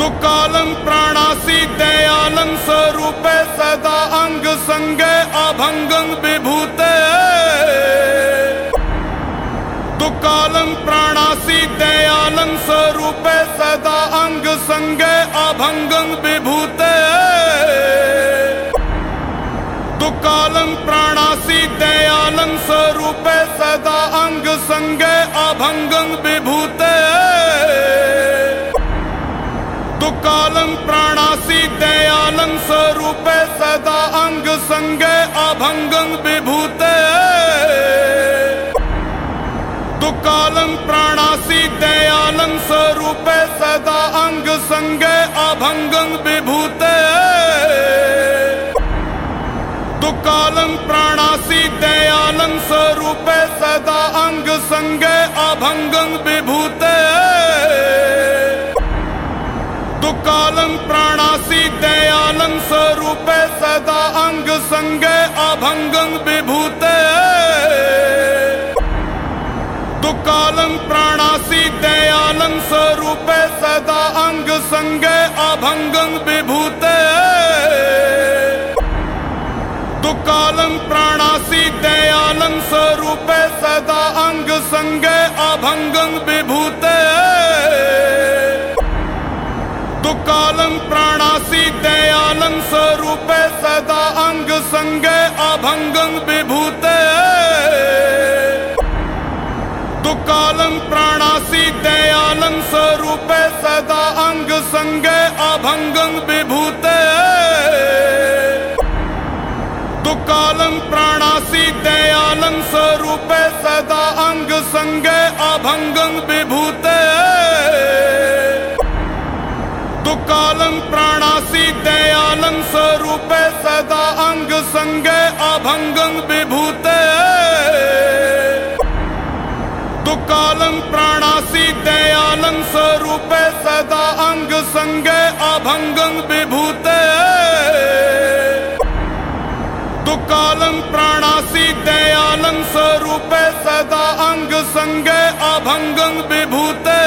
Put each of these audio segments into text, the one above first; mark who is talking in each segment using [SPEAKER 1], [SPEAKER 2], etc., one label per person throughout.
[SPEAKER 1] दुकालं प्राणासी दयालं स्वरूपे सदा अंग संगे अभंगं विभूते। दुकालं प्राणासी दयालं स्वरूपे सदा अंग संगे अभंगं विभूते। दुकालं प्राणासी दयालं स्वरूपे सदा अंग संगे अभंगं विभूते। दुकालं प्राणासी दयालं स्वरूपे सदा अंग संगे अभंगं विभूते। दुकालं प्राणासी दयालं स्वरूपे सदा अंग संगे अभंगं विभूते। दुकालं प्राणासी दयालं स्वरूपे सदा अंग संगे अभंगं विभूते। दुकालं प्राणासी दयालं स्वरूपे सदा अंग संगे अभंगं विभूते। दुकालं प्राणासी दयालं स्वरूपे सदा अंग संगे अभंगं विभूते। दुकालं प्राणासी दयालं स्वरूपे सदा अंग संगे अभंगं विभूते। दुकालं प्राणासी दयालं स्वरूपे सदा अंग संगे अभंगं विभूते। दुकालं प्राणासी दयालं स्वरूपे सदा अंग संगे अभंगं विभूते। दुकालं प्राणासी दयालं स्वरूपे सदा अंग संगे अभंगं विभूते। दुकालं प्राणासी दयालं स्वरूपे सदा अंग संगे अभंगं विभूते। दुकालं प्राणासी दयालं स्वरूपे सदा अंग संगे अभंगं विभूते। दुकालं प्राणासी दयालं स्वरूपे सदा अंग संगे अभंगं विभूते।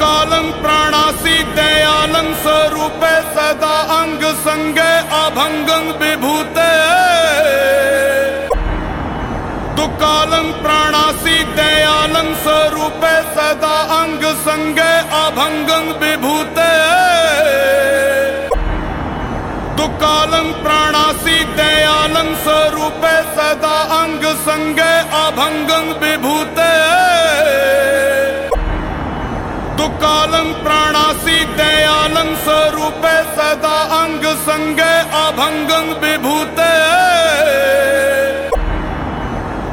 [SPEAKER 1] दुकालं प्राणासी दयालं स्वरूपे सदा अंग संगे अभंगं विभूते। दुकालं प्राणासी दयालं स्वरूपे सदा अंग संगे अभंगं विभूते। दुकालं प्राणासी दयालं स्वरूपे सदा अंग संगे अभंगं विभूते। दुकालं प्राणासी दयालं स्वरूपे सदा अंग संगे अभंगं विभूते।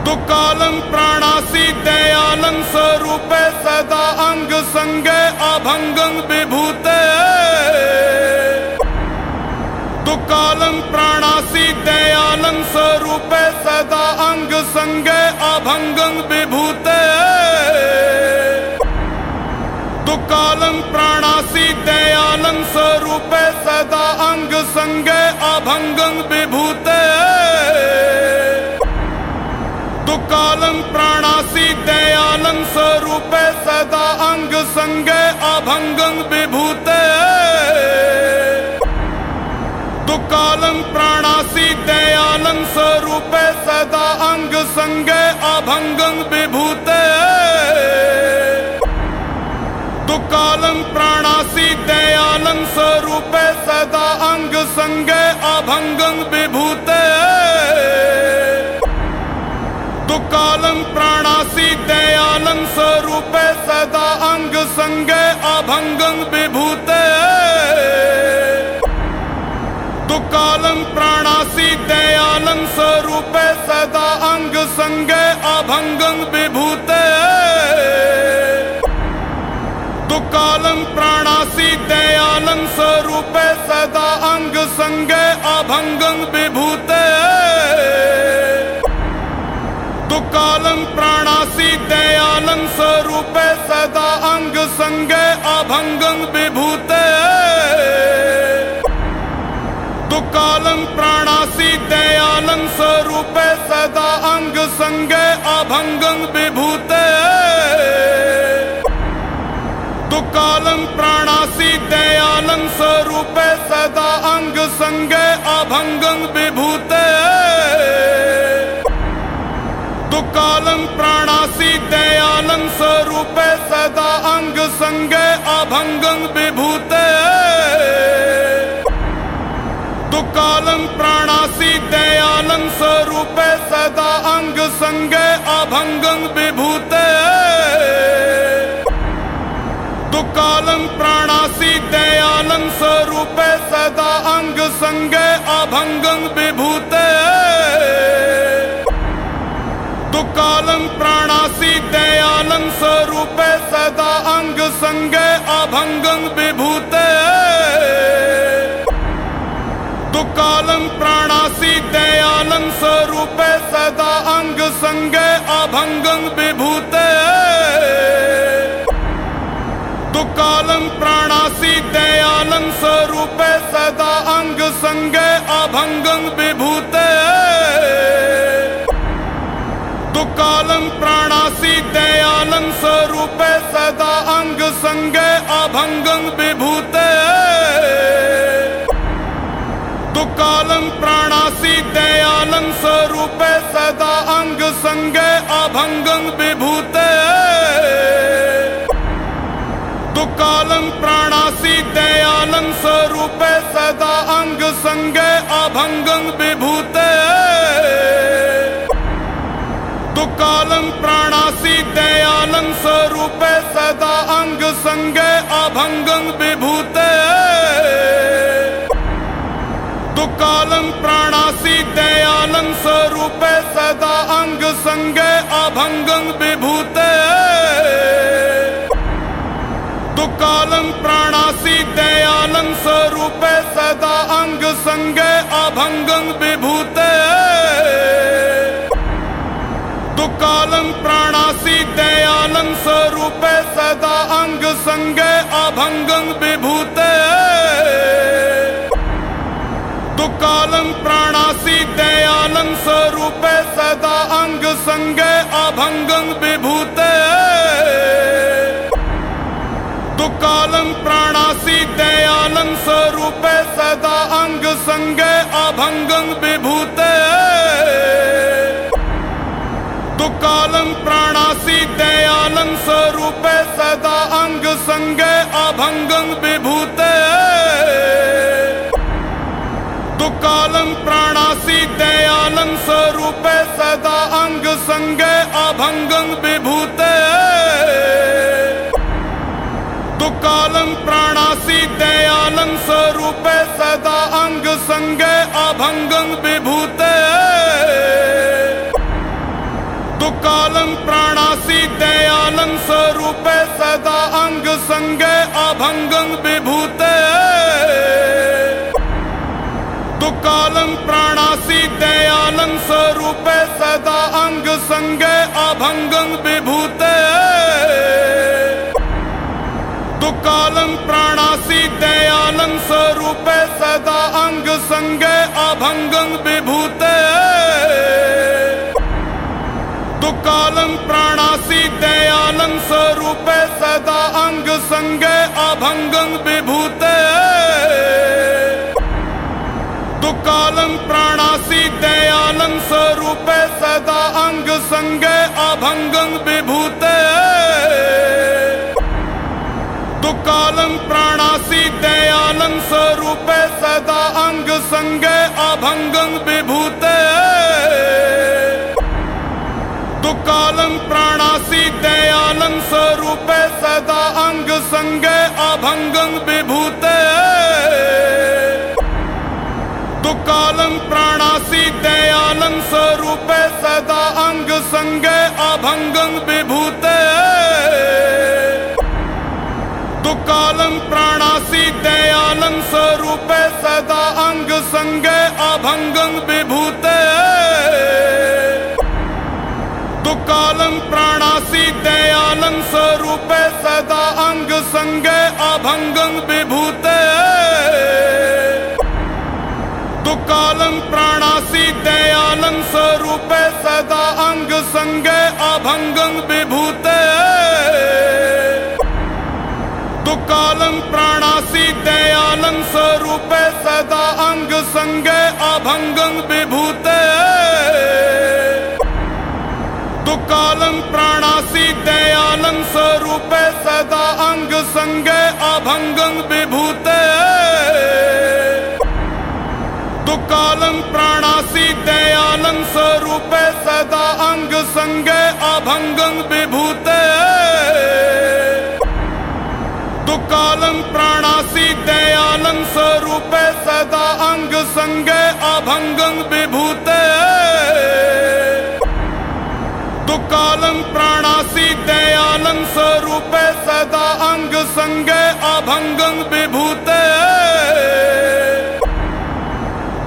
[SPEAKER 1] दुकालं प्राणासी दयालं स्वरूपे सदा अंग संगे अभंगं विभूते। दुकालं प्राणासी दयालं स्वरूपे सदा अंग संगे अभंगं विभूते। दुकालं प्राणासी दयालं स्वरूपे सदा अंग संगे अभंगं विभूते। दुकालं प्राणासी दयालं स्वरूपे सदा अंग संगे अभंगं विभूते। दुकालं प्राणासी दयालं स्वरूपे सदा अंग संगे अभंगं विभूते। दुकालं प्राणासी दयालं स्वरूपे सदा अंग संगे अभंगं विभूते। दुकालं प्राणासी दयालं स्वरूपे सदा अंग संगे अभंगं विभूते। दुकालं प्राणासी दयालं स्वरूपे सदा अंग संगे अभंगं विभूते। दुकालं प्राणासी दयालं स्वरूपे सदा अंग संगे अभंगं विभूते। दुकालं प्राणासी दयालं स्वरूपे सदा अंग संगे अभंगं विभूते। दुकालं प्राणासी दयालं स्वरूपे सदा अंग संगे अभंगं विभूते संगे अभंगं विभूते। दुकालं प्राणासी दयालं स्वरूपे सदा अंग संगे, अभंगं विभूते। दुकालं प्राणासी दयालं स्वरूपे सदा अंग संगे, अभंगं विभूते। संगे अभंगं विभूते। दुकालं प्राणासी दयालं स्वरूपे सदा अंग संगे अभंगं विभूते। दुकालं प्राणासी दयालं स्वरूपे सदा अंग संगे अभंगं विभूते। दुकालं प्राणासी दयालं स्वरूपे सदा अंग संगे अभंगं विभूते। दुकालं प्राणासी दयालं स्वरूपे सदा अंग संगे अभंगं विभूते। दुकालं प्राणासी दयालं स्वरूपे सदा अंग संगे अभंगं विभूते। विभूते। दुकालं प्राणासी दयालं स्वरूपे सदा अंग संगे अभंगं विभूते। दुकालं प्राणासी दयालं स्वरूपे सदा अंग संगे अभंगं विभूते। संगे अभंगं विभूते। दुकालं प्राणासी दयालं स्वरूपे सदा अंग संगे अभंगं विभूते। दुकालं प्राणासी दयालं स्वरूपे सदा अंग संगे अभंगं विभूते सदा अंग संगे अभंगं विभूते। दुकालं प्राणासी दयालं स्वरूपे सदा अंग संगे अभंगं विभूते। दुकालं प्राणासी दयालं स्वरूपे सदा अंग संगे अभंगं विभूते। दुकालं प्राणासी दयालं स्वरूपे सदा अंग संगे अभंगं विभूते। दुकालं प्राणासी दयालं स्वरूपे सदा अंग संगे अभंगं विभूते। दुकालं प्राणासी दयालं स्वरूपे सदा अंग संगे अभंगं विभूते। दुकालं प्राणासी दयालं स्वरूपे सदा अंग संगे अभंगं विभूते। दुकालं प्राणासी दयालं स्वरूपे सदा अंग संगे अभंगं विभूते। दुकालं प्राणासी दयालं स्वरूपे सदा अंग संगे अभंगं विभूते। दुकालं प्राणासी दयालं स्वरूपे सदा अंग संगे अभंगं विभूते। दुकालं प्राणासी दयालं स्वरूपे सदा अंग संगे अभंगं विभूते। दुकालं प्राणासी दयालं स्वरूपे सदा अंग संगे अभंगं विभूते। कालं प्राणासी दयालं स्वरूपे सदा अङ्गसङ्गे अभङ्गं विभूते। दुकालं प्राणासी दयालं स्वरूपे सदा अङ्गसङ्गे अभङ्गं विभूते। दुकालं प्राणासी दयालं स्वरूपे सदा अंग संग अभंगम विभूते। दुकालं प्राणासि दयालं स्वरूपे सदा अङ्ग सङ्गे अभङ्गं विभूते। दुकालं प्राणासि दयालं स्वरूपे सदा अङ्ग सङ्गे अभङ्गं विभूते। दुकालं प्राणासि दयालं स्वरूपे सदा अङ्ग सङ्गे अभङ्गं विभूते। दुकालं प्राणासि दयालं स्वरूपे सदा अङ्ग सङ्गे अभङ्गं विभूते।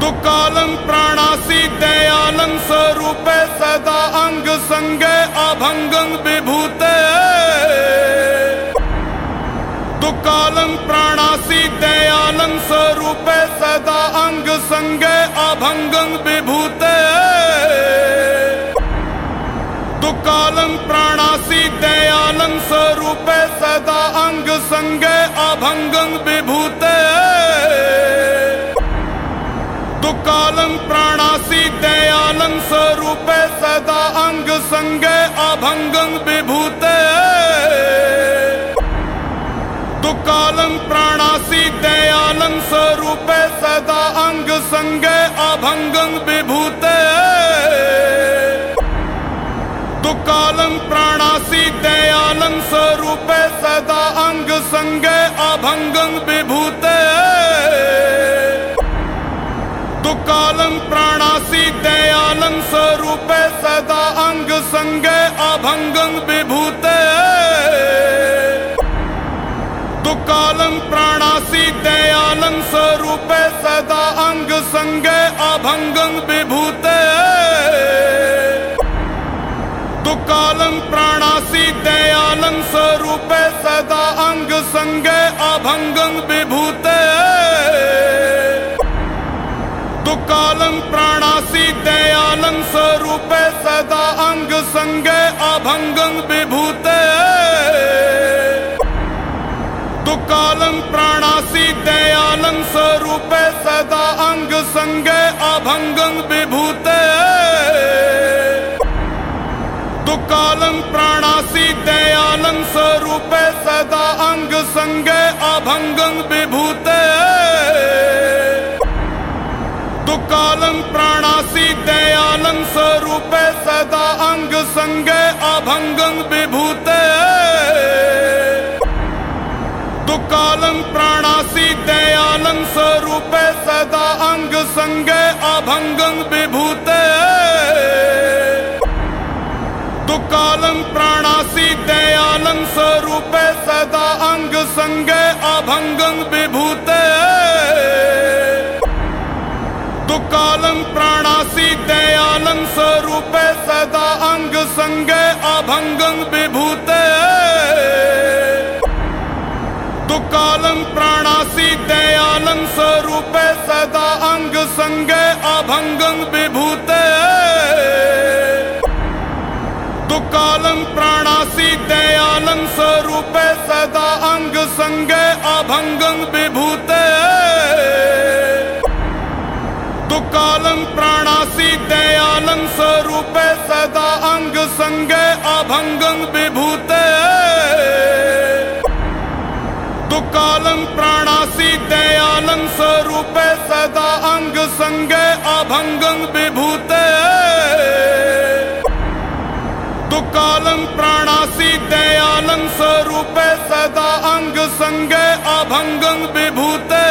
[SPEAKER 1] दुकालं प्राणासि दयालं स्वरूपे सदा अङ्ग सङ्गे अभङ्गं विभूते। दुकालं प्राणासि दयालं स्वरूपे सदा अङ्ग सङ्गे अभङ्गं विभूते। दुकालं प्राणासि दयालं स्वरूपे सदा अङ्ग सङ्गे अभङ्गं विभूते। दुकालं प्राणासि दयालं स्वरूपे सदा अंग सङ्गे अभङ्गं विभूते। दुकालं प्राणासि दयालं स्वरूपे सदा अङ्ग सङ्गे अभङ्गं विभूते। दुकालं प्राणासि दयालं स्वरूपे सदा अङ्ग सङ्गे अभङ्गं विभूते। दुकालं प्राणासि दयालं स्वरूपे सदा अङ्ग सङ्गे अभङ्गं विभूते। दुकालं प्राणासि दयालं स्वरूपे सदा अङ्ग सङ्गे अभङ्गं विभूते। दुकालं प्राणासि दयालं स्वरूपे सदा अङ्ग सङ्गे अभङ्गं विभूते। दुकालं प्राणासि दयालं स्वरूपे सदा अंग सङ्गे अभङ्गं विभूते। दुकालं प्राणासि दयालं स्वरूपे सदा अङ्ग सङ्गे अभङ्गं अङ्ग सङ्गे अभङ्गं विभूते। दुकालं प्राणासि दयालं स्वरूपे सदा अंग सङ्गे अभङ्गं विभूते। दुकालं प्राणासी दयालं स्वरूपे सदा अंग सङ्गे अभङ्गं अभङ्गं विभूते। दुकालं प्राणासी दयालं स्वरूपे सदा अङ्ग सङ्गे अभङ्गं विभूते। दुकालं प्राणासि दयालं स्वरूपे सदा अङ्ग सङ्गे अभङ्गं विभूते। दुकालं प्राणासि दयालं स्वरूपे सदा अङ्ग सङ्गे अभङ्गं विभूते। दुकालं प्राणासि दयालं स्वरूपे सदा अङ्ग सङ्गे अभङ्गं विभूते। दुकालं प्राणासि दयालं स्वरूपे सदा अंग सङ्गे अभङ्गं विभूते।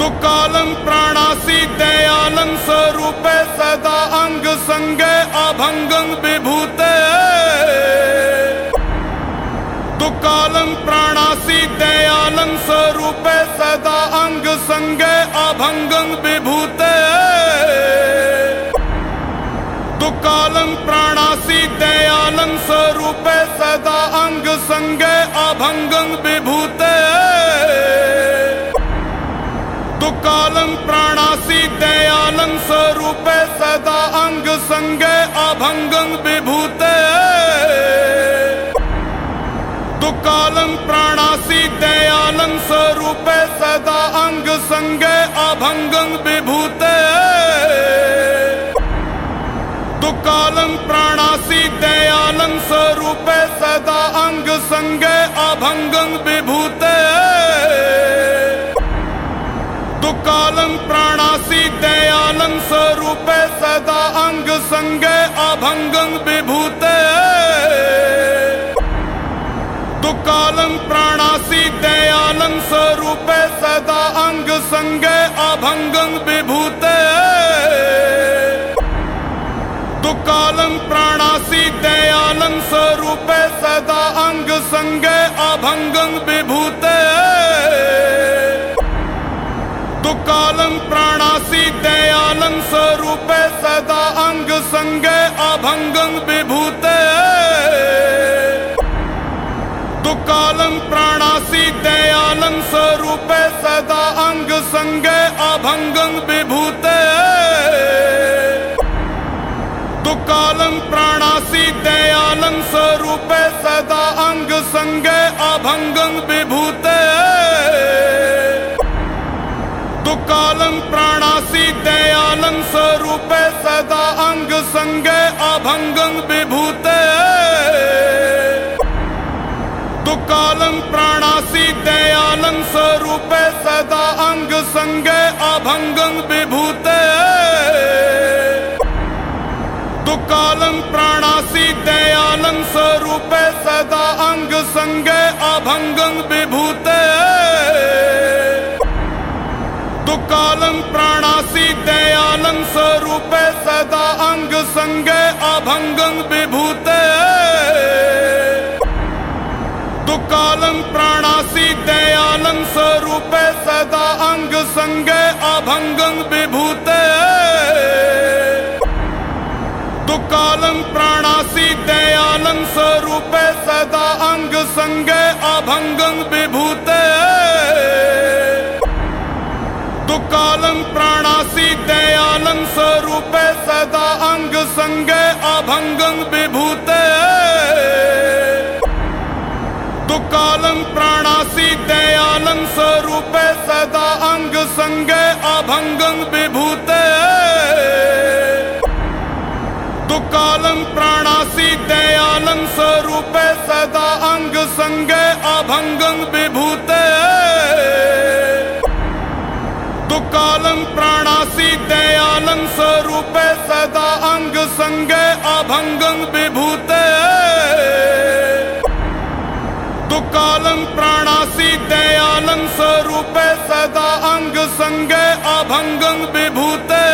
[SPEAKER 1] दुकालं प्राणासी दयालं स्वरूपे सदा अङ्ग सङ्गे अभङ्गं विभूते। दुकालं प्राणासि दयालं स्वरूपे सदा अङ्ग सङ्गे अभङ्गं विभूते। दुकालं प्राणासि दयालं स्वरूपे सदा अंग सङ्गे अभङ्गं विभूते। भंगे अभंगं विभूते। दुकालं प्राणासी दयालं स्वरूपे सदा अंग संगे, अभंगं विभूते। दुकालं प्राणासी दयालं स्वरूपे सदा अंग संगे, अभंगं विभूते। सदा अंग संगे अभंगं विभूते। तुकालं प्राणासी दयालं स्वरूपे सदा अंग संगे अभंगं विभूते। तुकालं प्राणासी दयालं स्वरूपे सदा अंग संगे अभंगं विभूते। कालं प्राणासी दयालं स्वरूपे सदा अंग संगे अभंगं विभूते। तो दुकालं प्राणासी दयालं स्वरूपे सदा अंग संगे अभंगं विभूते। तो दुकालं प्राणासी दयालं स्वरूपे सदा अंग संगे अभंगं विभूते। कालम प्राणासी दयालम स्वरूपे सदा अंग संगे अभंगं विभूते। दुकालम प्राणासी दयालम स्वरूपे सदा अंग संगे अभंगं विभूते। दुकालम प्राणासी दयालम स्वरूपे सदा अंग संगे अभंगं विभूते। कालं प्राणासी दयालं स्वरूपे सदा अंग संगे अभंगं विभूते। दुकालं प्राणासी दयालं स्वरूपे सदा अंग संगे अभंगं विभूते। दुकालं प्राणासी दयालं स्वरूपे सदा अंग संगे अभंगं विभूते। कालं प्राणासी दयालं स्वरूपे सदा अंग संगे अभंगं विभूते। तु कालं प्राणासि दयालं स्वरूपे सदा अंग संगे अभंगं विभूते। तु कालं प्राणासि दयालं स्वरूपे सदा अंग संगे अभंगं विभूते। वेदा अंग संगे अभंगं विभूते। दुकालं प्राणासी दयालं स्वरूपे सदा अंग संगे अभंगं विभूते।